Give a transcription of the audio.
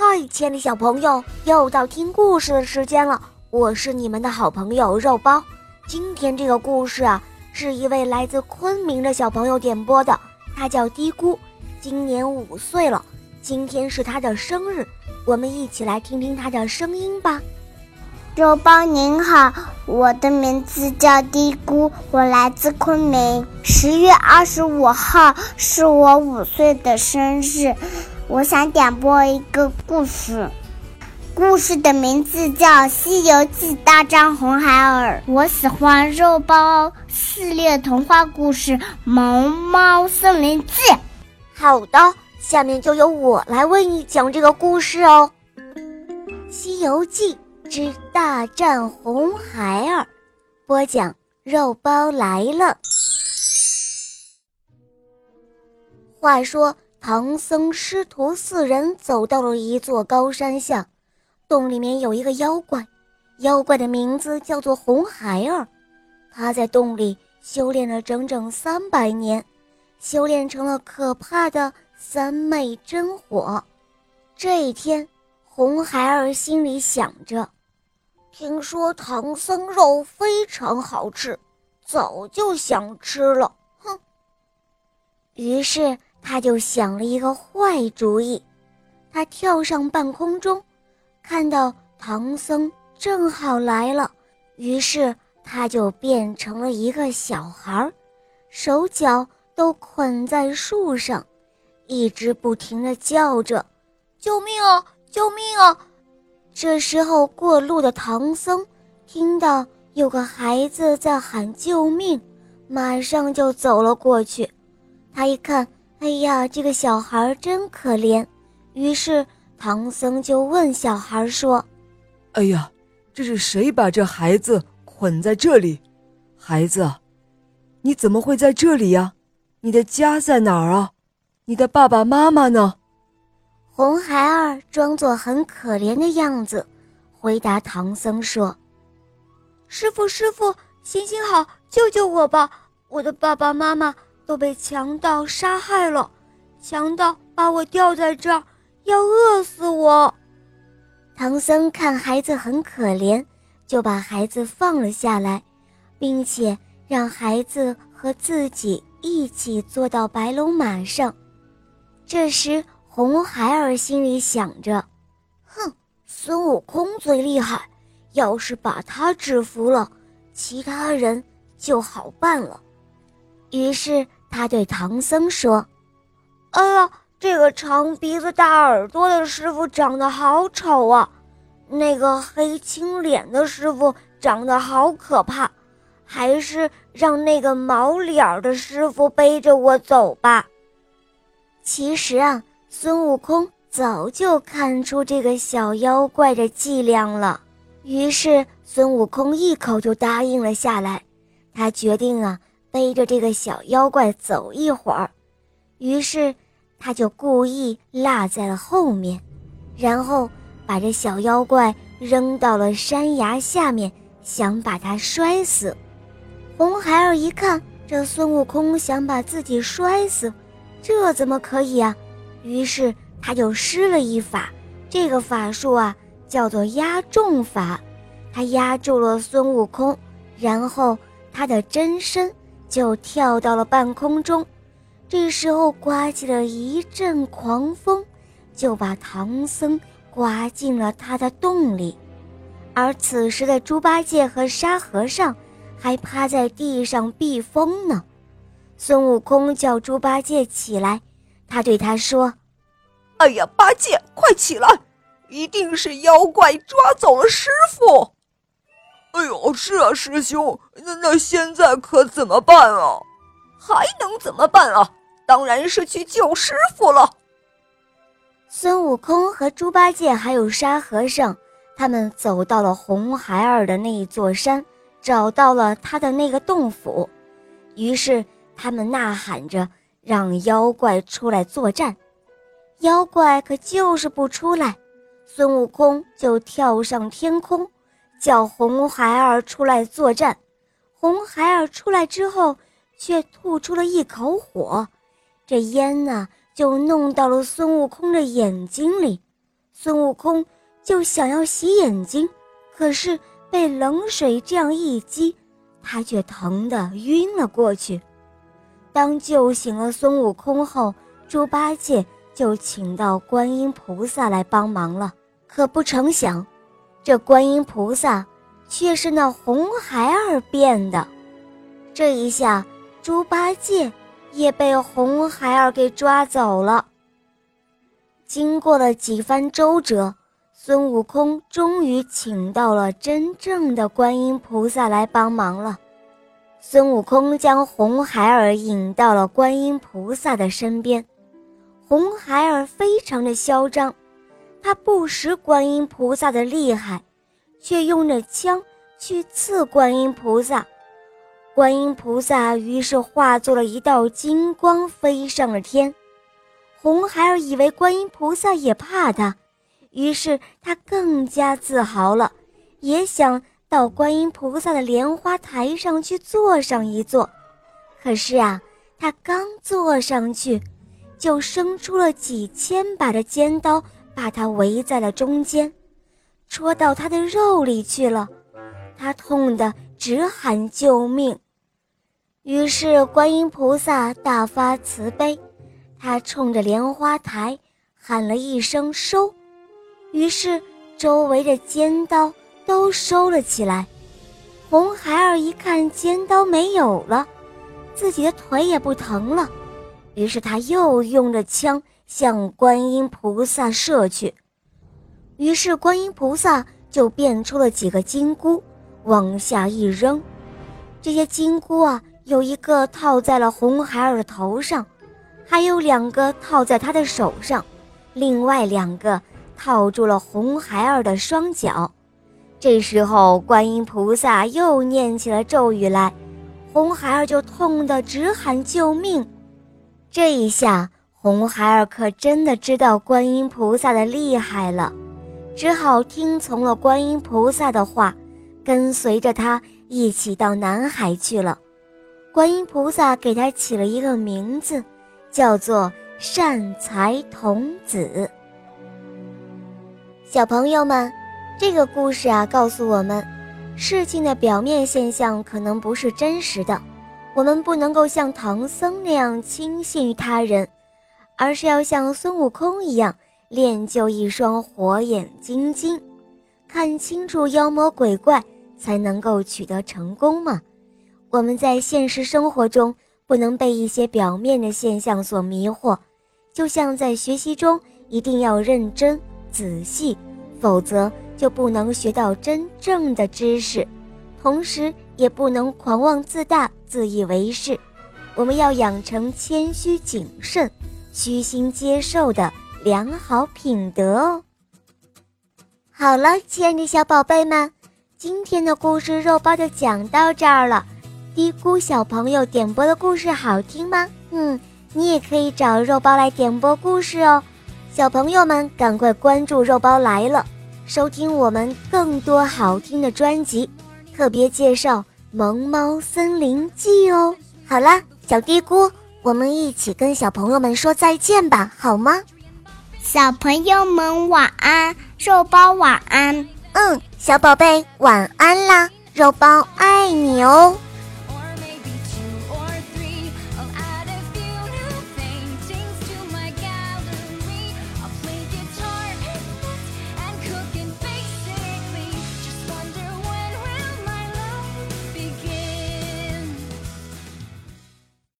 嗨，亲爱的小朋友，又到听故事的时间了。我是你们的好朋友肉包。今天这个故事啊，是一位来自昆明的小朋友点播的，他叫嘀咕，今年五岁了。今天是他的生日，我们一起来听听他的声音吧。肉包您好，我的名字叫嘀咕，我来自昆明。十月二十五号是我五岁的生日，我想点播一个故事，故事的名字叫《西游记大战红孩儿》。我喜欢肉包系列童话故事《萌猫森林记》。好的，下面就由我来为你讲这个故事哦，《西游记》。之大战红孩儿，播讲肉包来了。话说，唐僧师徒四人走到了一座高山下，洞里面有一个妖怪，妖怪的名字叫做红孩儿。他在洞里修炼了整整三百年，修炼成了可怕的三昧真火。这一天，红孩儿心里想着。听说唐僧肉非常好吃，早就想吃了。哼！于是他就想了一个坏主意，他跳上半空中，看到唐僧正好来了，于是他就变成了一个小孩，手脚都捆在树上，一直不停地叫着：“救命啊！救命啊！”这时候，过路的唐僧听到有个孩子在喊救命，马上就走了过去。他一看，哎呀，这个小孩真可怜。于是唐僧就问小孩说：“哎呀，这是谁把这孩子捆在这里？孩子，你怎么会在这里呀？你的家在哪儿啊？你的爸爸妈妈呢？”红孩儿装作很可怜的样子，回答唐僧说：“师傅，师傅，行行好，救救我吧！我的爸爸妈妈都被强盗杀害了，强盗把我吊在这儿，要饿死我。”唐僧看孩子很可怜，就把孩子放了下来，并且让孩子和自己一起坐到白龙马上。这时，红孩儿心里想着：“哼，孙悟空最厉害，要是把他制服了，其他人就好办了。”于是他对唐僧说：“哎呀，这个长鼻子大耳朵的师傅长得好丑啊，那个黑青脸的师傅长得好可怕，还是让那个毛脸的师傅背着我走吧。”其实啊。孙悟空早就看出这个小妖怪的伎俩了，于是孙悟空一口就答应了下来。他决定啊，背着这个小妖怪走一会儿。于是他就故意落在了后面，然后把这小妖怪扔到了山崖下面，想把他摔死。红孩儿一看，这孙悟空想把自己摔死，这怎么可以啊？于是他就施了一法，这个法术啊叫做压重法，他压住了孙悟空，然后他的真身就跳到了半空中。这时候刮起了一阵狂风，就把唐僧刮进了他的洞里。而此时的猪八戒和沙和尚还趴在地上避风呢。孙悟空叫猪八戒起来。他对他说：“哎呀，八戒，快起来！一定是妖怪抓走了师傅。”“哎呦，是啊，师兄，那那现在可怎么办啊？”“还能怎么办啊？当然是去救师傅了。”孙悟空和猪八戒还有沙和尚，他们走到了红孩儿的那一座山，找到了他的那个洞府，于是他们呐喊着。让妖怪出来作战，妖怪可就是不出来。孙悟空就跳上天空，叫红孩儿出来作战。红孩儿出来之后，却吐出了一口火，这烟呢就弄到了孙悟空的眼睛里。孙悟空就想要洗眼睛，可是被冷水这样一激，他却疼得晕了过去。当救醒了孙悟空后，猪八戒就请到观音菩萨来帮忙了。可不成想，这观音菩萨却是那红孩儿变的。这一下，猪八戒也被红孩儿给抓走了。经过了几番周折，孙悟空终于请到了真正的观音菩萨来帮忙了。孙悟空将红孩儿引到了观音菩萨的身边，红孩儿非常的嚣张，他不识观音菩萨的厉害，却用着枪去刺观音菩萨。观音菩萨于是化作了一道金光，飞上了天。红孩儿以为观音菩萨也怕他，于是他更加自豪了，也想到观音菩萨的莲花台上去坐上一坐。可是啊，他刚坐上去，就生出了几千把的尖刀，把他围在了中间，戳到他的肉里去了。他痛得直喊救命。于是观音菩萨大发慈悲。他冲着莲花台喊了一声“收”，于是周围的尖刀都收了起来。红孩儿一看尖刀没有了，自己的腿也不疼了，于是他又用着枪向观音菩萨射去。于是观音菩萨就变出了几个金箍，往下一扔。这些金箍啊，有一个套在了红孩儿的头上。还有两个套在他的手上，另外两个套住了红孩儿的双脚。这时候，观音菩萨又念起了咒语来，红孩儿就痛得直喊救命。这一下，红孩儿可真的知道观音菩萨的厉害了，只好听从了观音菩萨的话，跟随着他一起到南海去了。观音菩萨给他起了一个名字。叫做善财童子。小朋友们，这个故事啊，告诉我们，事情的表面现象可能不是真实的，我们不能够像唐僧那样轻信于他人，而是要像孙悟空一样练就一双火眼金睛，看清楚妖魔鬼怪，才能够取得成功嘛。我们在现实生活中。不能被一些表面的现象所迷惑，就像在学习中一定要认真仔细，否则就不能学到真正的知识。同时，也不能狂妄自大、自以为是。我们要养成谦虚谨慎、虚心接受的良好品德哦。好了，亲爱的小宝贝们，今天的故事肉包就讲到这儿了。嘀咕小朋友点播的故事好听吗？嗯，你也可以找肉包来点播故事哦。小朋友们，赶快关注肉包来了，收听我们更多好听的专辑，特别介绍《萌猫森林记》哦。好啦，小嘀咕，我们一起跟小朋友们说再见吧，好吗？小朋友们晚安，肉包晚安。嗯，小宝贝晚安啦，肉包爱你哦。